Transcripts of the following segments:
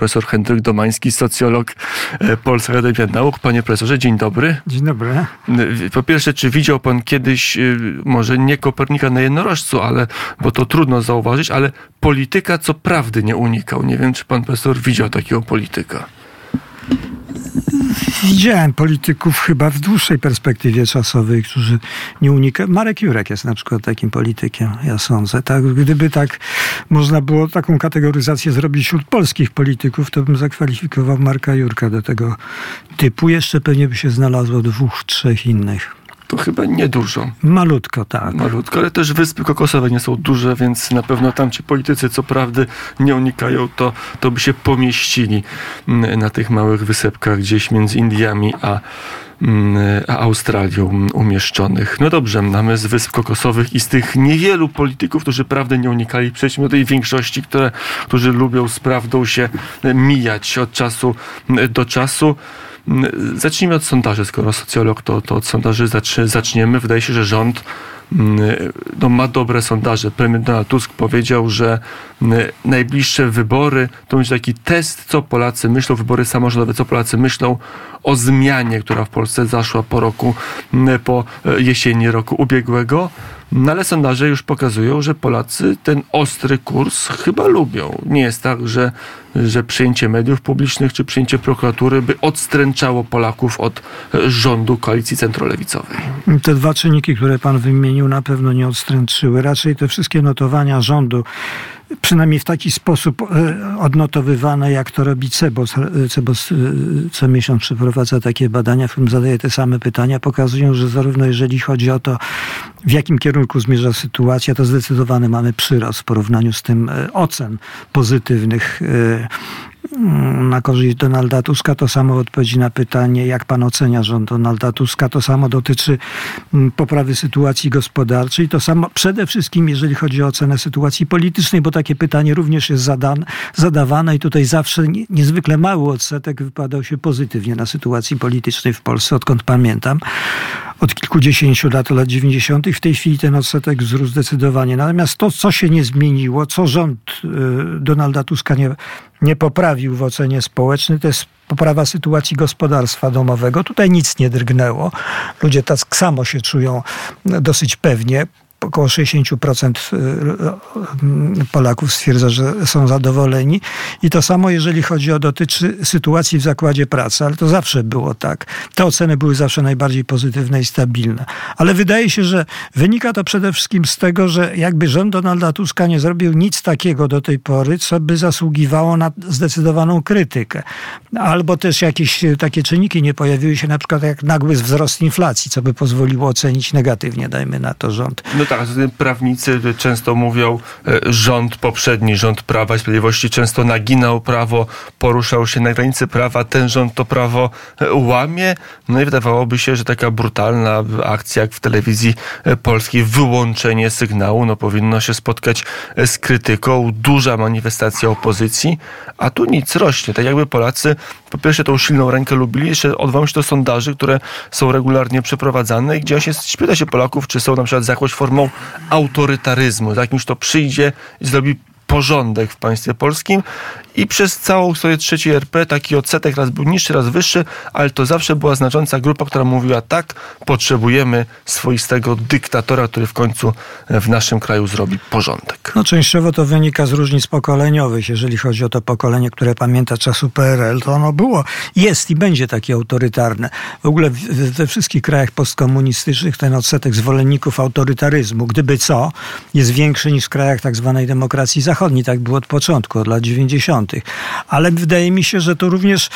profesor Henryk Domański, socjolog e, Polska Akademia Nauk. Panie profesorze, dzień dobry. Dzień dobry. Po pierwsze, czy widział pan kiedyś, e, może nie Kopernika na jednorożcu, ale, bo to trudno zauważyć, ale polityka co prawdy nie unikał. Nie wiem, czy pan profesor widział takiego polityka. Widziałem polityków chyba w dłuższej perspektywie czasowej, którzy nie unikają. Marek Jurek jest na przykład takim politykiem, ja sądzę. Tak, gdyby tak można było taką kategoryzację zrobić wśród polskich polityków, to bym zakwalifikował Marka Jurka do tego typu. Jeszcze pewnie by się znalazło dwóch, trzech innych to chyba niedużo. Malutko, tak. Malutko, ale też wyspy kokosowe nie są duże, więc na pewno tam ci politycy, co prawdy, nie unikają, to, to by się pomieścili mm, na tych małych wysepkach gdzieś między Indiami a, mm, a Australią umieszczonych. No dobrze, mamy z Wysp Kokosowych i z tych niewielu polityków, którzy prawdy nie unikali, przejdźmy do tej większości, które, którzy lubią z prawdą się mijać od czasu do czasu. Zacznijmy od sondaży, skoro socjolog, to, to od sondaży zaczniemy. Wydaje się, że rząd mm, no, ma dobre sondaże. Premier Donald Tusk powiedział, że mm, najbliższe wybory to będzie taki test, co Polacy myślą, wybory samorządowe, co Polacy myślą o zmianie, która w Polsce zaszła po roku, mm, po e, jesieni roku ubiegłego. No ale sondaże już pokazują, że Polacy ten ostry kurs chyba lubią. Nie jest tak, że, że przyjęcie mediów publicznych czy przyjęcie prokuratury by odstręczało Polaków od rządu koalicji centrolewicowej. Te dwa czynniki, które pan wymienił, na pewno nie odstręczyły. Raczej te wszystkie notowania rządu przynajmniej w taki sposób e, odnotowywane, jak to robi CEBOS. CEBOS e, co miesiąc przeprowadza takie badania, w którym zadaje te same pytania, pokazują, że zarówno jeżeli chodzi o to, w jakim kierunku zmierza sytuacja, to zdecydowanie mamy przyrost w porównaniu z tym e, ocen pozytywnych na korzyść Donalda Tuska. To samo odpowiedzi na pytanie, jak pan ocenia rząd Donalda Tuska. To samo dotyczy mm, poprawy sytuacji gospodarczej. To samo przede wszystkim, jeżeli chodzi o ocenę sytuacji politycznej, bo takie pytanie również jest zadawane i tutaj zawsze niezwykle mały odsetek wypadał się pozytywnie na sytuacji politycznej w Polsce, odkąd pamiętam od kilkudziesięciu lat, lat 90. W tej chwili ten odsetek wzrósł zdecydowanie. Natomiast to, co się nie zmieniło, co rząd y, Donalda Tuska nie, nie poprawił w ocenie społecznej, to jest poprawa sytuacji gospodarstwa domowego. Tutaj nic nie drgnęło. Ludzie tak samo się czują dosyć pewnie około 60% y, Polaków stwierdza, że są zadowoleni. I to samo, jeżeli chodzi o dotyczy sytuacji w zakładzie pracy, ale to zawsze było tak. Te oceny były zawsze najbardziej pozytywne i stabilne. Ale wydaje się, że wynika to przede wszystkim z tego, że jakby rząd Donalda Tuska nie zrobił nic takiego do tej pory, co by zasługiwało na zdecydowaną krytykę. Albo też jakieś takie czynniki nie pojawiły się, na przykład jak nagły wzrost inflacji, co by pozwoliło ocenić negatywnie, dajmy na to rząd. No tak, prawnicy często mówią, e, rząd poprzedni, rząd Prawa i Sprawiedliwości często naginał prawo, poruszał się na granicy prawa, ten rząd to prawo e, łamie. No i wydawałoby się, że taka brutalna akcja jak w telewizji e, polskiej, wyłączenie sygnału, no powinno się spotkać z krytyką, duża manifestacja opozycji, a tu nic rośnie. Tak jakby Polacy po pierwsze tą silną rękę lubili, jeszcze odwołam się do sondaży, które są regularnie przeprowadzane i gdzie się spyta się Polaków, czy są na przykład za jakąś formą autorytaryzmu, za kimś to przyjdzie i zrobi porządek w państwie polskim i przez całą historię trzeciej RP taki odsetek raz był niższy, raz wyższy, ale to zawsze była znacząca grupa, która mówiła tak, potrzebujemy swoistego dyktatora, który w końcu w naszym kraju zrobi porządek. No częściowo to wynika z różnic pokoleniowych. Jeżeli chodzi o to pokolenie, które pamięta czasu PRL, to ono było, jest i będzie takie autorytarne. W ogóle we wszystkich krajach postkomunistycznych ten odsetek zwolenników autorytaryzmu, gdyby co, jest większy niż w krajach tak zwanej demokracji zachodniej. Tak było od początku, od lat 90. Ale wydaje mi się, że to również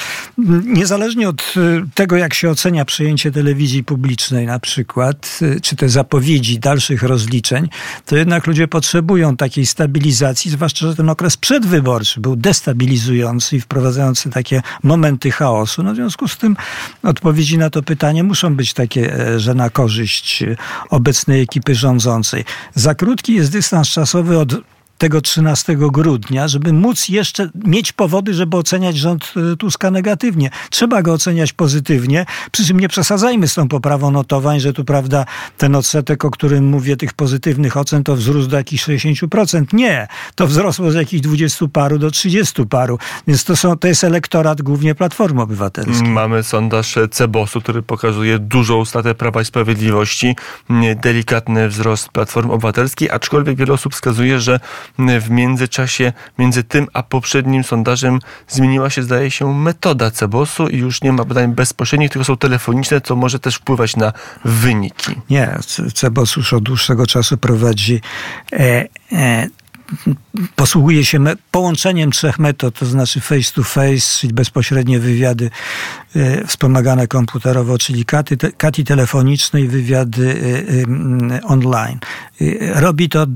niezależnie od y, tego, jak się ocenia przejęcie telewizji publicznej na przykład, y, czy te zapowiedzi dalszych rozliczeń, to jednak ludzie potrzebują takiej stabilizacji, zwłaszcza, że ten okres przedwyborczy był destabilizujący i wprowadzający takie momenty chaosu. No w związku z tym odpowiedzi na to pytanie muszą być takie, e, że na korzyść obecnej ekipy rządzącej. Za krótki jest dystans czasowy od tego 13 grudnia, żeby móc jeszcze mieć powody, żeby oceniać rząd e, Tuska negatywnie. Trzeba go oceniać pozytywnie, przy czym nie przesadzajmy z tą poprawą notowań, że tu prawda ten odsetek, o którym mówię, tych pozytywnych ocen, to wzrósł do jakichś 60%. Nie, to wzrosło z jakichś 20 paru do 30 paru. Więc to, są, to jest elektorat głównie Platformy Obywatelskiej. Mamy sondaż Cebosu, który pokazuje dużą stratę Prawa i Sprawiedliwości, delikatny wzrost Platformy Obywatelskiej, aczkolwiek wiele osób wskazuje, że w międzyczasie między tym a poprzednim sondażem zmieniła się, zdaje się, metoda Cebosu i już nie ma badań bezpośrednich, tylko są telefoniczne, co może też wpływać na wyniki. Nie, Cebos już od dłuższego czasu prowadzi e, e, posługuje się połączeniem trzech metod, to znaczy face to face, czyli bezpośrednie wywiady wspomagane komputerowo, czyli katy, te, kati telefoniczne i wywiady e, e, online. Robi to,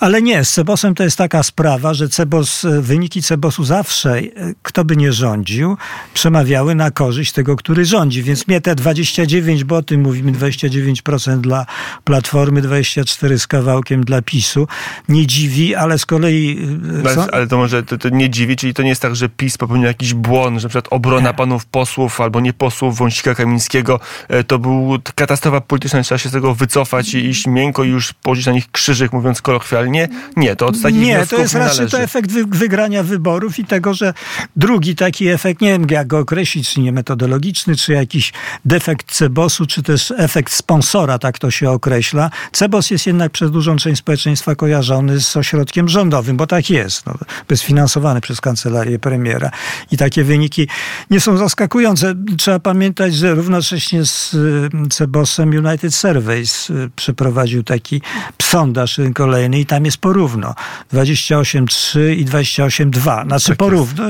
ale nie, z Cebosem to jest taka sprawa, że Cebos, wyniki Cebosu zawsze, kto by nie rządził, przemawiały na korzyść tego, który rządzi. Więc mnie te 29, bo o tym mówimy, 29% dla Platformy, 24 z kawałkiem dla PiSu, nie dziwi, ale z kolei... Ale, ale to może to, to, nie dziwi, czyli to nie jest tak, że PiS popełnił jakiś błąd, że na przykład obrona panów posłów albo nie posłów Wąsika Kamińskiego to był katastrofa polityczna, trzeba się z tego wycofać i iść miękko i już położyć na nich krzyżyk, mówiąc kolokwialnie. Nie, to od takich Nie, to jest raczej to efekt wygrania wyborów i tego, że drugi taki efekt, nie wiem jak go określić, czy nie metodologiczny, czy jakiś defekt Cebosu, czy też efekt sponsora, tak to się określa. Cebos jest jednak przez dużą część społeczeństwa kojarzony z ośrodkiem rządowym, bo tak jest. No, jest finansowany przez kancelarię premiera. I takie wyniki nie są zaskakujące. Trzeba pamiętać, że równocześnie z y, Cebosem United Surveys y, przeprowadził taki sondaż kolejny i tam jest porówno. 28,3 i 28,2. Znaczy tak porówno.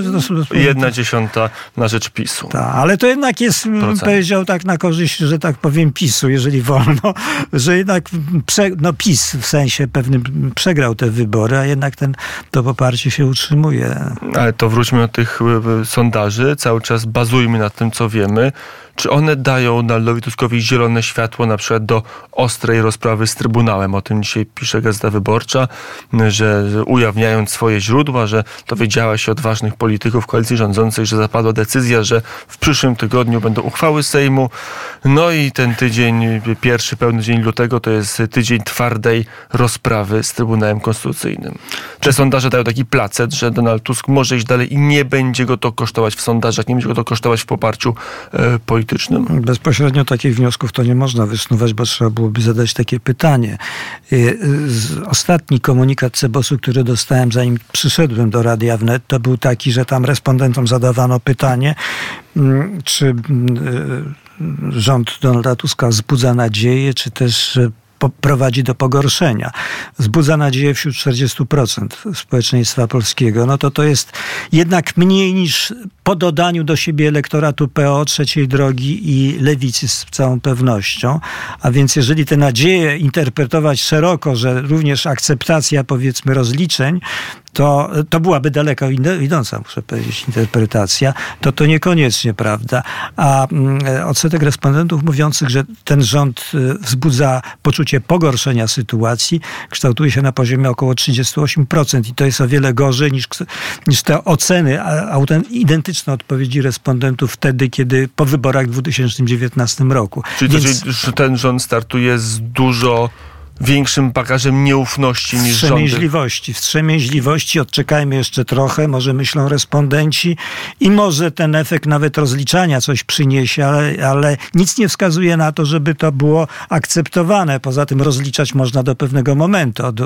Jedna dziesiąta na rzecz PiSu. Tak, ale to jednak jest, Procent. powiedział tak na korzyść, że tak powiem, PiSu, jeżeli wolno, że jednak prze, no PiS w sensie pewnym przegrał te wybory, a jednak ten, to poparcie się utrzymuje. Ale to wróćmy do tych e, sondaży. Cały czas bazujmy na tym, co wiemy. Czy one dają Donaldowi Tuskowi zielone światło na przykład do ostrej rozprawy z Trybunałem? O tym dzisiaj pisze Gazeta Wyborcza, że ujawniając swoje źródła, że dowiedziała się od ważnych polityków koalicji rządzącej, że zapadła decyzja, że w przyszłym tygodniu będą uchwały Sejmu. No i ten tydzień, pierwszy pełny dzień lutego, to jest tydzień twardej rozprawy z Trybunałem Konstytucyjnym. Te sondaże dają taki placet, że Donald Tusk może iść dalej i nie będzie go to kosztować w sondażach, nie będzie go to kosztować w poparciu e, politycznym? Bezpośrednio takich wniosków to nie można wysnuwać, bo trzeba byłoby zadać takie pytanie. Y, ostatni komunikat Cebosu, który dostałem zanim przyszedłem do Radia Wnet, to był taki, że tam respondentom zadawano pytanie, mm, czy mm, y, rząd Donalda Tuska wzbudza nadzieję, czy też prowadzi do pogorszenia. Wzbudza nadzieję wśród 40% społeczeństwa polskiego. No to to jest jednak mniej niż po dodaniu do siebie elektoratu PO, trzeciej drogi i lewicy z całą pewnością. A więc jeżeli te nadzieje interpretować szeroko, że również akceptacja powiedzmy rozliczeń, to, to byłaby daleko idąca, muszę powiedzieć, interpretacja, to to niekoniecznie prawda. A mm, odsetek respondentów mówiących, że ten rząd y, wzbudza poczucie pogorszenia sytuacji, kształtuje się na poziomie około 38% i to jest o wiele gorzej niż, niż te oceny identyczne odpowiedzi respondentów wtedy, kiedy po wyborach w 2019 roku. Czyli, Więc... to, czyli ten rząd startuje z dużo większym bagażem nieufności niż rządy. Wstrzemięźliwości. Wstrzemięźliwości. Odczekajmy jeszcze trochę, może myślą respondenci i może ten efekt nawet rozliczania coś przyniesie, ale, ale nic nie wskazuje na to, żeby to było akceptowane. Poza tym rozliczać można do pewnego momentu, od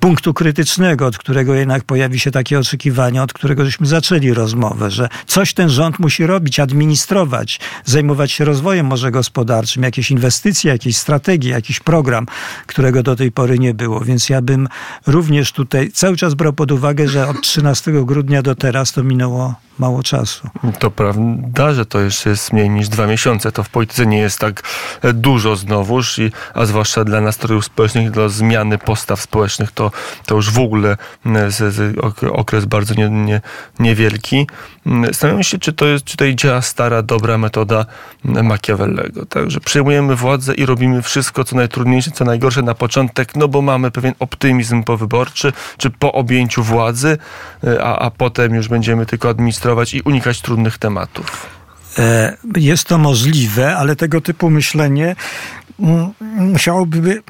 punktu krytycznego, od którego jednak pojawi się takie oczekiwanie, od którego żeśmy zaczęli rozmowę, że coś ten rząd musi robić, administrować, zajmować się rozwojem może gospodarczym, jakieś inwestycje, jakieś strategie, jakiś program którego do tej pory nie było. Więc ja bym również tutaj cały czas brał pod uwagę, że od 13 grudnia do teraz to minęło mało czasu. To prawda, że to jeszcze jest mniej niż dwa miesiące. To w polityce nie jest tak dużo znowuż, i, a zwłaszcza dla nastrojów społecznych, dla zmiany postaw społecznych, to, to już w ogóle z, okres bardzo nie, nie, niewielki. Zastanawiam się, czy to jest, czy tutaj działa stara, dobra metoda Machiavellego. Także przejmujemy władzę i robimy wszystko, co najtrudniejsze, co najgorsze na początek, no bo mamy pewien optymizm powyborczy, czy po objęciu władzy, e, a, a potem już będziemy tylko administrować i unikać trudnych tematów. E, jest to możliwe, ale tego typu myślenie musiałoby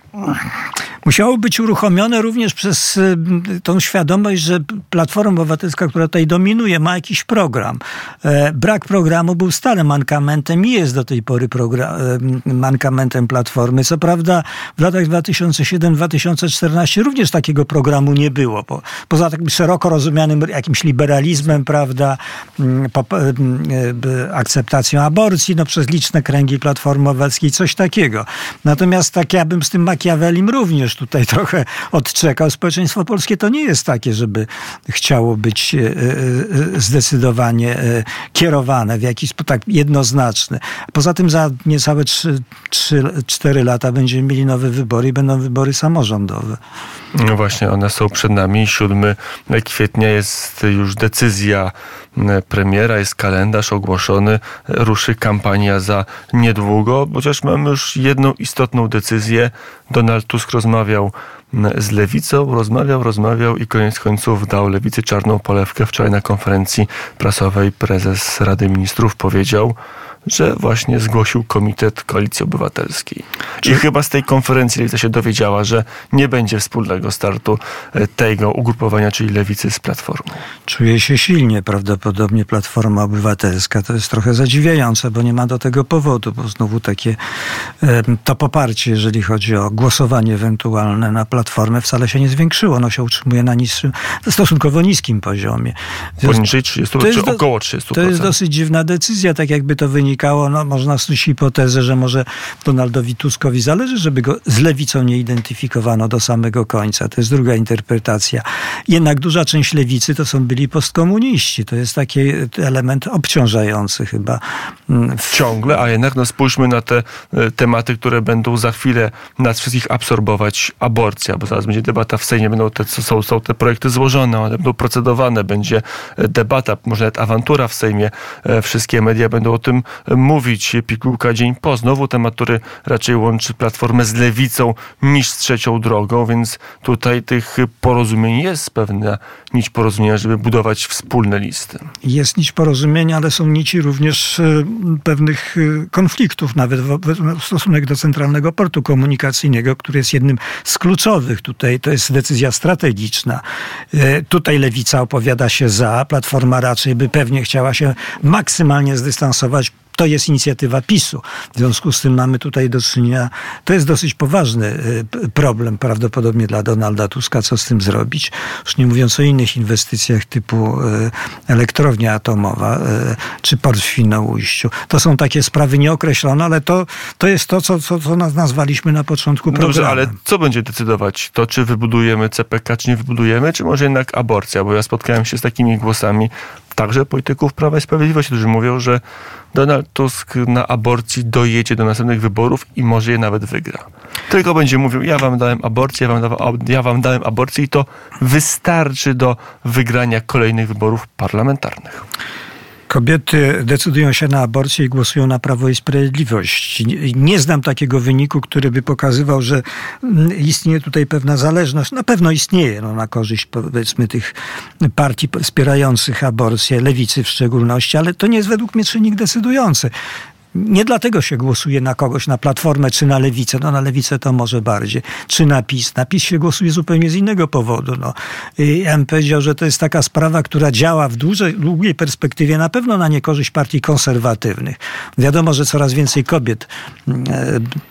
musiało być uruchomione również przez y, tą świadomość, że Platforma Obywatelska, która tutaj dominuje, ma jakiś program. E, brak programu był stale mankamentem i jest do tej pory e, mankamentem Platformy. Co prawda w latach 2007-2014 również takiego programu nie było. Poza takim szeroko rozumianym jakimś liberalizmem, prawda, e, akceptacją aborcji no, przez liczne kręgi Platformy Obywatelskiej, coś takiego. Natomiast tak ja bym z tym Machiavellim również tutaj trochę odczekał. Społeczeństwo polskie to nie jest takie, żeby chciało być e, e, zdecydowanie e, kierowane w jakiś sposób tak jednoznaczny. Poza tym za niecałe 3-4 lata będziemy mieli nowe wybory i będą wybory samorządowe. No właśnie, one są przed nami. 7 kwietnia jest już decyzja premiera, jest kalendarz ogłoszony, ruszy kampania za niedługo, chociaż mamy już jedną istotną decyzję. Donald Tusk rozmawiał z lewicą, rozmawiał, rozmawiał i koniec końców dał lewicy czarną polewkę. Wczoraj na konferencji prasowej prezes Rady Ministrów powiedział, że właśnie zgłosił Komitet Koalicji Obywatelskiej. I chyba z tej konferencji Lewica się dowiedziała, że nie będzie wspólnego startu e, tego ugrupowania, czyli Lewicy z Platformą. Czuje się silnie prawdopodobnie Platforma Obywatelska. To jest trochę zadziwiające, bo nie ma do tego powodu, bo znowu takie to poparcie, jeżeli chodzi o głosowanie ewentualne na Platformę wcale się nie zwiększyło. Ono się utrzymuje na niższym, stosunkowo niskim poziomie. Poniżej 30 czy do, około 30%. To jest dosyć dziwna decyzja, tak jakby to wynikało wynikało, no, można snuć hipotezę, że może Donaldowi Tuskowi zależy, żeby go z lewicą nie identyfikowano do samego końca. To jest druga interpretacja. Jednak duża część lewicy to są byli postkomuniści. To jest taki element obciążający chyba. Mm, Ciągle, a jednak no, spójrzmy na te e, tematy, które będą za chwilę nas wszystkich absorbować. Aborcja, bo zaraz będzie debata w Sejmie, będą te, są, są te projekty złożone, one będą procedowane, będzie e, debata, może nawet awantura w Sejmie. E, wszystkie media będą o tym mówić pigułka dzień po. Znowu temat, który raczej łączy Platformę z lewicą niż z trzecią drogą, więc tutaj tych porozumień jest pewna nić porozumienia, żeby budować wspólne listy. Jest nić porozumienia, ale są nici również e, pewnych e, konfliktów, nawet w stosunek do Centralnego Portu Komunikacyjnego, który jest jednym z kluczowych tutaj. To jest decyzja strategiczna. E, tutaj lewica opowiada się za, Platforma raczej by pewnie chciała się maksymalnie zdystansować to jest inicjatywa PiSu. W związku z tym mamy tutaj do czynienia, to jest dosyć poważny y, problem prawdopodobnie dla Donalda Tuska, co z tym zrobić. Już nie mówiąc o innych inwestycjach typu y, elektrownia atomowa y, czy port w Świnoujściu. To są takie sprawy nieokreślone, ale to, to jest to, co, co, co nazwaliśmy na początku programu. Dobrze, ale co będzie decydować? To, czy wybudujemy CPK, czy nie wybudujemy, czy może jednak aborcja? Bo ja spotkałem się z takimi głosami także polityków Prawa i Sprawiedliwości, którzy mówią, że Donald Tusk na aborcji dojedzie do następnych wyborów i może je nawet wygra. Tylko będzie mówił, ja wam dałem aborcję, ja wam, ja wam dałem aborcję i to wystarczy do wygrania kolejnych wyborów parlamentarnych. Kobiety decydują się na aborcję i głosują na Prawo i Sprawiedliwość. Nie znam takiego wyniku, który by pokazywał, że mm, istnieje tutaj pewna zależność. Na pewno istnieje no, na korzyść powiedzmy tych partii wspierających aborcję, lewicy w szczególności, ale to nie jest według mnie czynnik decydujący. Nie dlatego się głosuje na kogoś, na Platformę czy na Lewicę. No na Lewicę to może bardziej. Czy na PiS. Na PiS się głosuje zupełnie z innego powodu. No. Ja bym powiedział, że to jest taka sprawa, która działa w dłużej, długiej perspektywie na pewno na niekorzyść partii konserwatywnych. Wiadomo, że coraz więcej kobiet mm,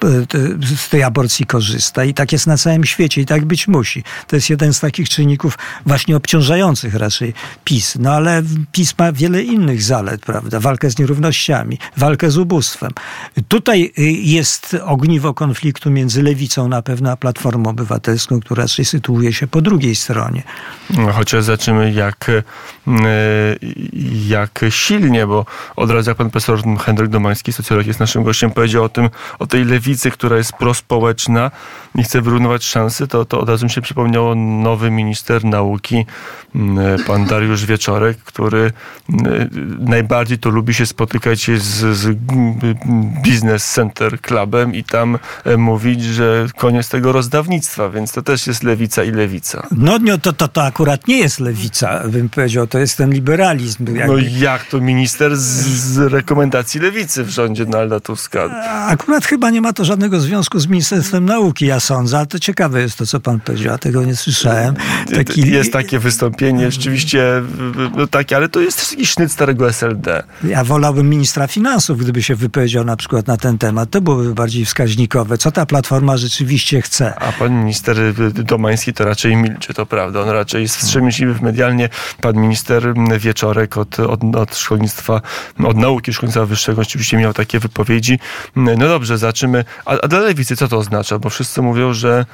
e, z tej aborcji korzysta i tak jest na całym świecie i tak być musi. To jest jeden z takich czynników właśnie obciążających raczej PiS. No ale PiS ma wiele innych zalet, prawda? Walkę z nierównościami, walkę z ubóstwem, ubóstwem. Tutaj y, jest ogniwo konfliktu między lewicą na pewno a Platformą Obywatelską, która sytuuje się po drugiej stronie. Chociaż zaczniemy jak, y, jak silnie, bo od razu jak pan profesor Henryk Domański, socjolog jest naszym gościem, powiedział o tym, o tej lewicy, która jest prospołeczna i chce wyrównywać szanse, to, to od razu mi się przypomniało nowy minister nauki, pan Dariusz Wieczorek, który najbardziej to lubi się spotykać z, z Business Center Clubem i tam e, mówić, że koniec tego rozdawnictwa, więc to też jest lewica i lewica. No, no to, to, to akurat nie jest lewica, bym powiedział, to jest ten liberalizm. Jakby. No jak to minister z, z, rekomendacji lewicy w rządzie Donalda Tuska? Akurat chyba nie ma to żadnego związku z Ministerstwem Nauki, ja sądzę, ale to ciekawe jest to, co pan powiedział, ja tego nie słyszałem. Taki... Jest takie wystąpienie, rzeczywiście no takie, ale to jest jakiś sznyt starego SLD. Ja wolałbym ministra finansów, gdyby się wypowiedział na przykład na ten temat. To byłoby bardziej wskaźnikowe. Co ta platforma rzeczywiście chce? A pan minister Domański to raczej milczy, to prawda. On raczej jest wstrzemięźliwy medialnie. Pan minister Wieczorek od, od, od szkolnictwa, od nauki szkolnictwa wyższego oczywiście miał takie wypowiedzi. No dobrze, zaczniemy. A, a dla lewicy co to oznacza? Bo wszyscy mówią, że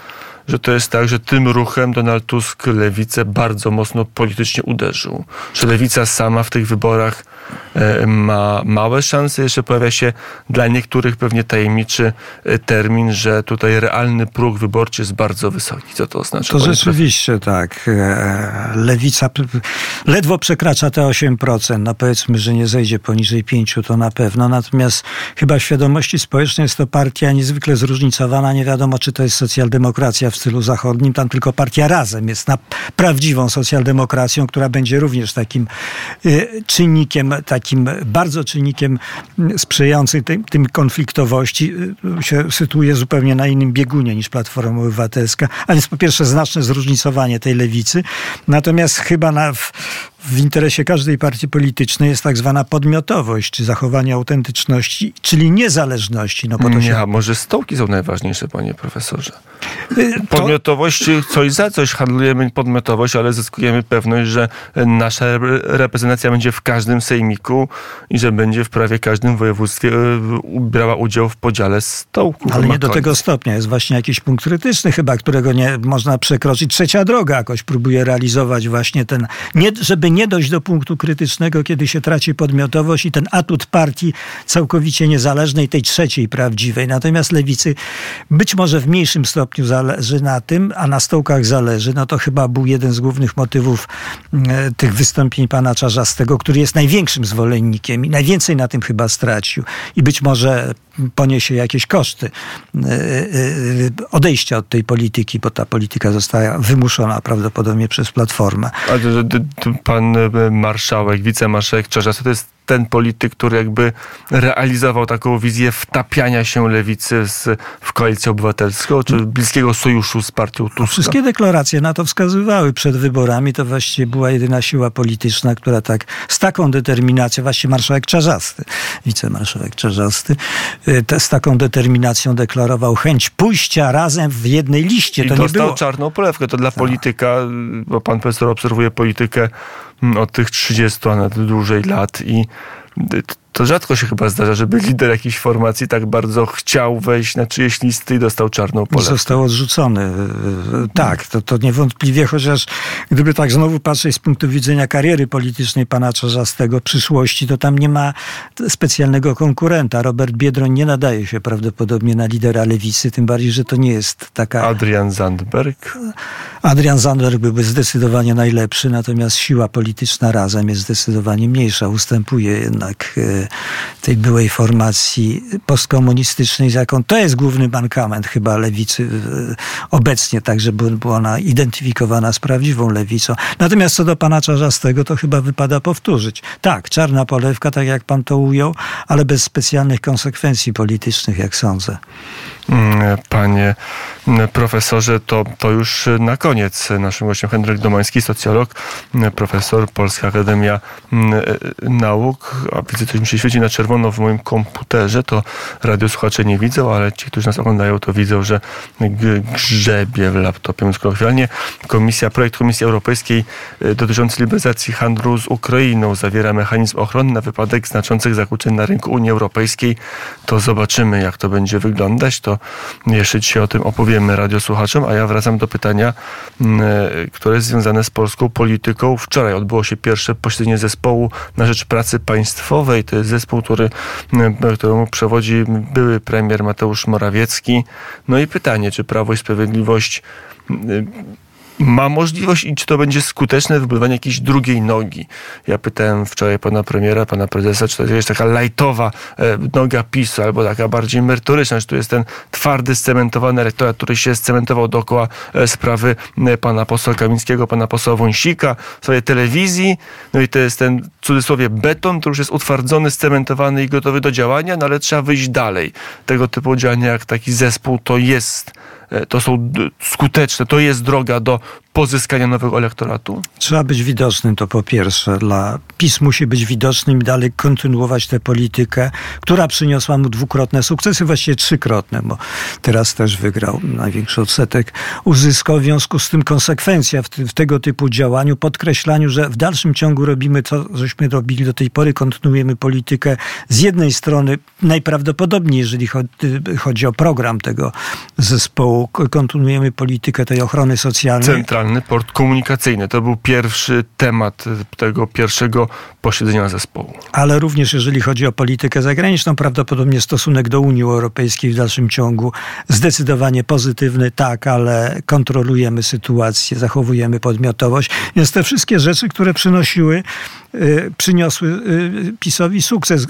że to jest tak, że tym ruchem Donald Tusk lewicę bardzo mocno politycznie uderzył. Że lewica sama w tych wyborach ma małe szanse. Jeszcze pojawia się dla niektórych pewnie tajemniczy e, termin, że tutaj realny próg wyborczy jest bardzo wysoki. Co to oznacza? To rzeczywiście tak. E, lewica ledwo przekracza te 8%. No powiedzmy, że nie zejdzie poniżej 5%, to na pewno. Natomiast chyba w świadomości społecznej jest to partia niezwykle zróżnicowana. Nie wiadomo, czy to jest socjaldemokracja w stylu zachodnim. Tam tylko partia Razem jest na prawdziwą socjaldemokracją, która będzie również takim czynnikiem, takim bardzo czynnikiem sprzyjającym tym, tym konfliktowości. Y, się sytuuje zupełnie na innym biegunie niż Platforma Obywatelska. A więc po pierwsze znaczne zróżnicowanie tej lewicy. Natomiast chyba na, w, w interesie każdej partii politycznej jest tak zwana podmiotowość, czy zachowanie autentyczności, czyli niezależności. No, po to się... Nie, a może stołki są najważniejsze, panie profesorze? Y, podmiotowość, coś za coś handlujemy podmiotowość, ale zyskujemy pewność, że nasza reprezentacja będzie w każdym sejmiku i że będzie w prawie każdym województwie y, brała udział w podziale stołku. Ale nie do tego stopnia. Jest właśnie jakiś punkt krytyczny chyba, którego nie można przekroczyć. Trzecia droga jakoś próbuje realizować właśnie ten, nie, żeby nie dojść do punktu krytycznego, kiedy się traci podmiotowość i ten atut partii całkowicie niezależnej, tej trzeciej prawdziwej. Natomiast lewicy być może w mniejszym stopniu zależy na tym, a na stołkach zależy. No to chyba był jeden z głównych motywów e, tych wystąpień pana Czarzastego, który jest największym zwolennikiem i najwięcej na tym chyba stracił. I być może poniesie jakieś koszty e, e, odejścia od tej polityki, bo ta polityka została wymuszona prawdopodobnie przez Platformę. Pan marszałek, wicemarszałek Czarzasty to jest ten polityk, który jakby realizował taką wizję wtapiania się lewicy z, w koalicję obywatelską, czy bliskiego sojuszu z partią Tuska? Wszystkie deklaracje na to wskazywały przed wyborami. To właściwie była jedyna siła polityczna, która tak z taką determinacją, właściwie marszałek Czarzasty, wicemarszałek Czarzasty, y, z taką determinacją deklarował chęć pójścia razem w jednej liście. I to dostał nie było. czarną polewkę. To dla tak. polityka, bo pan profesor obserwuje politykę od tych 30, a nawet dłużej lat i to rzadko się chyba zdarza, żeby lider jakiejś formacji tak bardzo chciał wejść na czyjeś listy i dostał czarną polę. Został odrzucony. Tak, to, to niewątpliwie, chociaż gdyby tak znowu patrzeć z punktu widzenia kariery politycznej pana Czarzastego, przyszłości, to tam nie ma specjalnego konkurenta. Robert Biedroń nie nadaje się prawdopodobnie na lidera lewicy, tym bardziej, że to nie jest taka... Adrian Zandberg? Adrian Zandberg byłby zdecydowanie najlepszy, natomiast siła polityczna razem jest zdecydowanie mniejsza. Ustępuje jednak e, tej byłej formacji postkomunistycznej, z jaką to jest główny mankament chyba lewicy obecnie, tak żeby była ona identyfikowana z prawdziwą lewicą. Natomiast co do pana Czarzastego, to chyba wypada powtórzyć. Tak, czarna polewka, tak jak pan to ujął, ale bez specjalnych konsekwencji politycznych, jak sądzę. Mm, panie profesorze, to, to już na koniec. Naszym gościem Henryk Domański, socjolog, profesor Polska Akademia Nauk. A widzę, mi się świeci na czerwono w moim komputerze. To radiosłuchacze nie widzą, ale ci, którzy nas oglądają, to widzą, że grzebie w laptopie. Mówiąc komisja, projekt Komisji Europejskiej dotyczący liberalizacji handlu z Ukrainą zawiera mechanizm ochrony na wypadek znaczących zakłóceń na rynku Unii Europejskiej. To zobaczymy, jak to będzie wyglądać. To jeszcze dzisiaj o tym opowiemy radiosłuchaczom, a ja wracam do pytania, mm, e, które jest związane z polską polityką. Wczoraj odbyło się pierwsze posiedzenie zespołu na rzecz pracy państwowej. To zespół, który, mm, któremu przewodzi były premier Mateusz Morawiecki. No i pytanie, czy Prawo i Sprawiedliwość ma możliwość i czy to będzie skuteczne wybudowanie jakiejś drugiej nogi. Ja pytałem wczoraj pana premiera, pana prezesa, czy to jest taka lajtowa e, noga PiSu, albo taka bardziej merytoryczna, czy to jest ten twardy, scementowany elektorat, który się scementował dookoła e, sprawy e, pana posła Kamińskiego, pana posła Wąsika, w swojej telewizji. No i to jest ten, w cudzysłowie, beton, który już jest utwardzony, scementowany i gotowy do działania, no ale trzeba wyjść dalej. Tego typu działania jak taki zespół to jest to są skuteczne, to jest droga do pozyskania nowego elektoratu? Trzeba być widocznym, to po pierwsze. Dla PiS musi być widocznym i dalej kontynuować tę politykę, która przyniosła mu dwukrotne sukcesy, właściwie trzykrotne, bo teraz też wygrał największy odsetek. Uzyskał w związku z tym konsekwencja w, w tego typu działaniu, podkreślaniu, że w dalszym ciągu robimy to, żeśmy robili do tej pory, kontynuujemy politykę z jednej strony najprawdopodobniej, jeżeli chodzi o program tego zespołu, kontynuujemy politykę tej ochrony socjalnej. Centralny port komunikacyjny to był pierwszy temat tego pierwszego posiedzenia zespołu. Ale również jeżeli chodzi o politykę zagraniczną, prawdopodobnie stosunek do Unii Europejskiej w dalszym ciągu zdecydowanie pozytywny, tak, ale kontrolujemy sytuację, zachowujemy podmiotowość. Więc te wszystkie rzeczy, które przynosiły Y, przyniosły y, PiSowi sukces.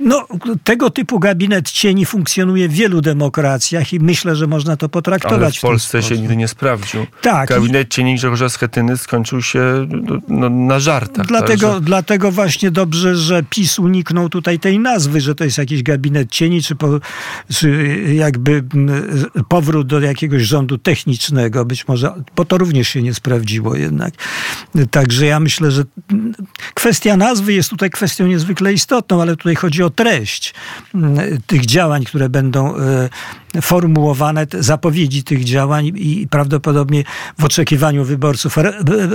No, tego typu gabinet cieni funkcjonuje w wielu demokracjach i myślę, że można to potraktować. Ale w Polsce w się nigdy nie sprawdził. Tak. Gabinet i... cieni Grzegorza Schetyny skończył się no, no na żartach. Dlatego, tak, dlatego właśnie dobrze, że PiS uniknął tutaj tej nazwy, że to jest jakiś gabinet cieni, czy, po, czy jakby powrót do jakiegoś rządu technicznego, być może, bo to również się nie sprawdziło jednak. Także ja myślę, że Kwestia nazwy jest tutaj kwestią niezwykle istotną, ale tutaj chodzi o treść tych działań, które będą e, formułowane zapowiedzi tych działań i prawdopodobnie w oczekiwaniu wyborców re,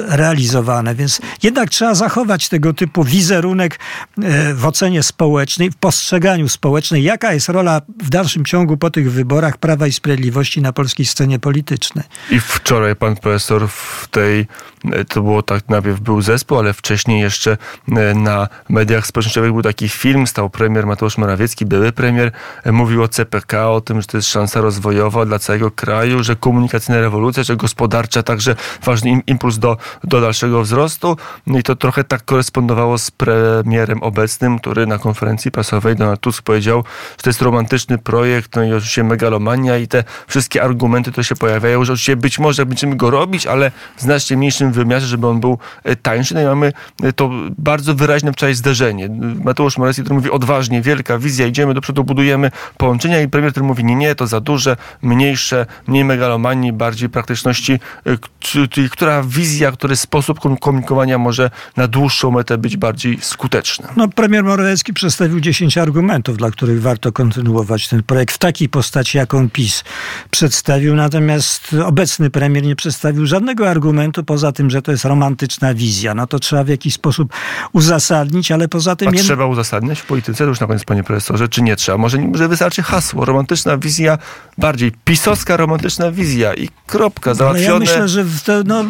realizowane. Więc jednak trzeba zachować tego typu wizerunek e, w ocenie społecznej, w postrzeganiu społecznej, jaka jest rola w dalszym ciągu po tych wyborach Prawa i Sprawiedliwości na polskiej scenie politycznej. I wczoraj pan profesor w tej, e, to było tak, najpierw był zespół, ale wcześniej jeszcze e, na mediach społecznościowych był taki film, stał premier Mateusz Morawiecki, były premier, mówił o CPK, o tym, że to jest jest szansa rozwojowa dla całego kraju, że komunikacyjna rewolucja, że gospodarcza także ważny impuls do, do dalszego wzrostu. No I to trochę tak korespondowało z premierem obecnym, który na konferencji prasowej Donald Tusk powiedział, że to jest romantyczny projekt, no i oczywiście megalomania i te wszystkie argumenty, które się pojawiają, że oczywiście być może będziemy go robić, ale w znacznie mniejszym wymiarze, żeby on był e, tańszy. No i mamy e, to bardzo wyraźne wczoraj zderzenie. Mateusz Morawiecki, który mówi odważnie, wielka wizja, idziemy do przodu, budujemy połączenia i premier, który mówi nie, nie, to za duże, mniejsze, mniej megalomanii, bardziej praktyczności, y, która wizja, który sposób komunikowania może na dłuższą metę być bardziej skuteczny. No, premier Morawiecki przedstawił 10 argumentów, dla których warto kontynuować ten projekt w takiej postaci, jaką PiS przedstawił, natomiast obecny premier nie przedstawił żadnego argumentu poza tym, że to jest romantyczna wizja. No to trzeba w jakiś sposób uzasadnić, ale poza tym... A trzeba uzasadniać w polityce, to już na koniec panie profesorze, czy nie trzeba? Może, może wystarczy hasło, romantyczna wizja wizja, bardziej pisowska, romantyczna wizja i kropka, załatwione. ja myślę, że to no,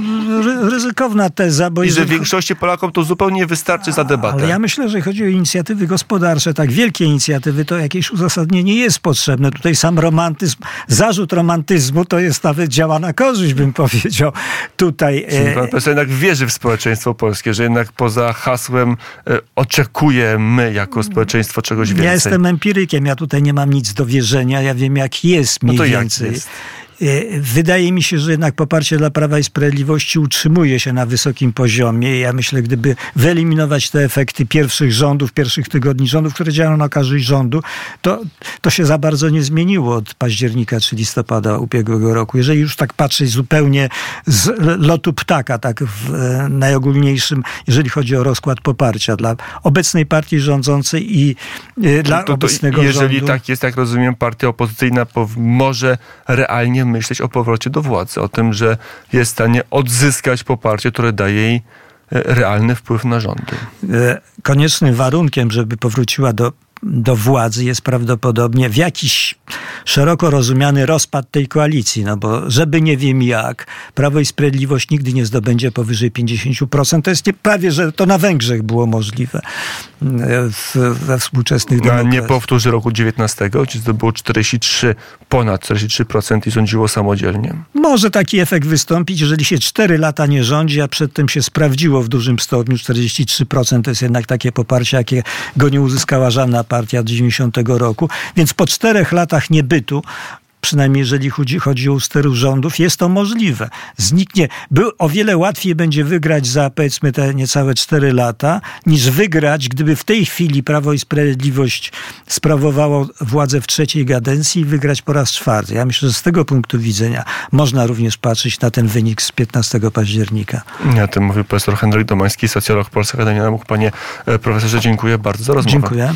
ryzykowna teza. Bo I że większości Polakom to zupełnie wystarczy za debatę. Ale ja myślę, że chodzi o inicjatywy gospodarcze, tak wielkie inicjatywy, to jakieś uzasadnienie jest potrzebne. Tutaj sam romantyzm, zarzut romantyzmu to jest nawet działa na korzyść, bym powiedział. Tutaj... Czyli pan profesor jednak wierzy w społeczeństwo polskie, że jednak poza hasłem e, oczekujemy jako społeczeństwo czegoś więcej. Ja jestem empirykiem, ja tutaj nie mam nic do wierzenia, ja wiem jak jest mniej no więcej. Jak jest? E, wydaje mi się, że jednak poparcie dla Prawa i Sprawiedliwości utrzymuje się na wysokim poziomie. Ja myślę, gdyby wyeliminować te efekty pierwszych rządów, pierwszych tygodni rządów, które działają na korzyść rządu, to, to się za bardzo nie zmieniło od października czy listopada ubiegłego roku. Jeżeli już tak patrzeć zupełnie z lotu ptaka, tak w e, najogólniejszym, jeżeli chodzi o rozkład poparcia dla obecnej partii rządzącej i e, dla To, to, obecnego jeżeli rządu. tak jest, jak rozumiem, partia opozycyjna może realnie myśleć o powrocie do władzy, o tym, że jest w stanie odzyskać poparcie, które daje jej e, realny wpływ na rządy. E, koniecznym warunkiem, żeby powróciła do, do władzy jest prawdopodobnie w jakiś szeroko rozumiany rozpad tej koalicji, no bo żeby nie wiem jak, Prawo i Sprawiedliwość nigdy nie zdobędzie powyżej 50%. To jest nie, prawie, że to na Węgrzech było możliwe e, w, we współczesnych A demokracjach. nie powtórzy roku 19, gdzie to było 43, ponad 43% i rządziło samodzielnie. Może taki efekt wystąpić, jeżeli się 4 lata nie rządzi, a przedtem się sprawdziło w dużym stopniu. 43% to jest jednak takie poparcie, jakiego nie uzyskała żadna partia od 90 roku. Więc po czterech latach niebytu przynajmniej jeżeli chodzi, chodzi o usteru rządów, jest to możliwe. Zniknie, by, o wiele łatwiej będzie wygrać za powiedzmy te niecałe 4 lata, niż wygrać, gdyby w tej chwili Prawo i Sprawiedliwość sprawowało władzę w trzeciej kadencji i wygrać po raz czwarty. Ja myślę, że z tego punktu widzenia można również patrzeć na ten wynik z 15 października. Ja o tym mówił profesor Henryk Domański, socjolog Polskiej Akademii Nauk. Panie e, profesorze, dziękuję bardzo za rozmowę. Dziękuję.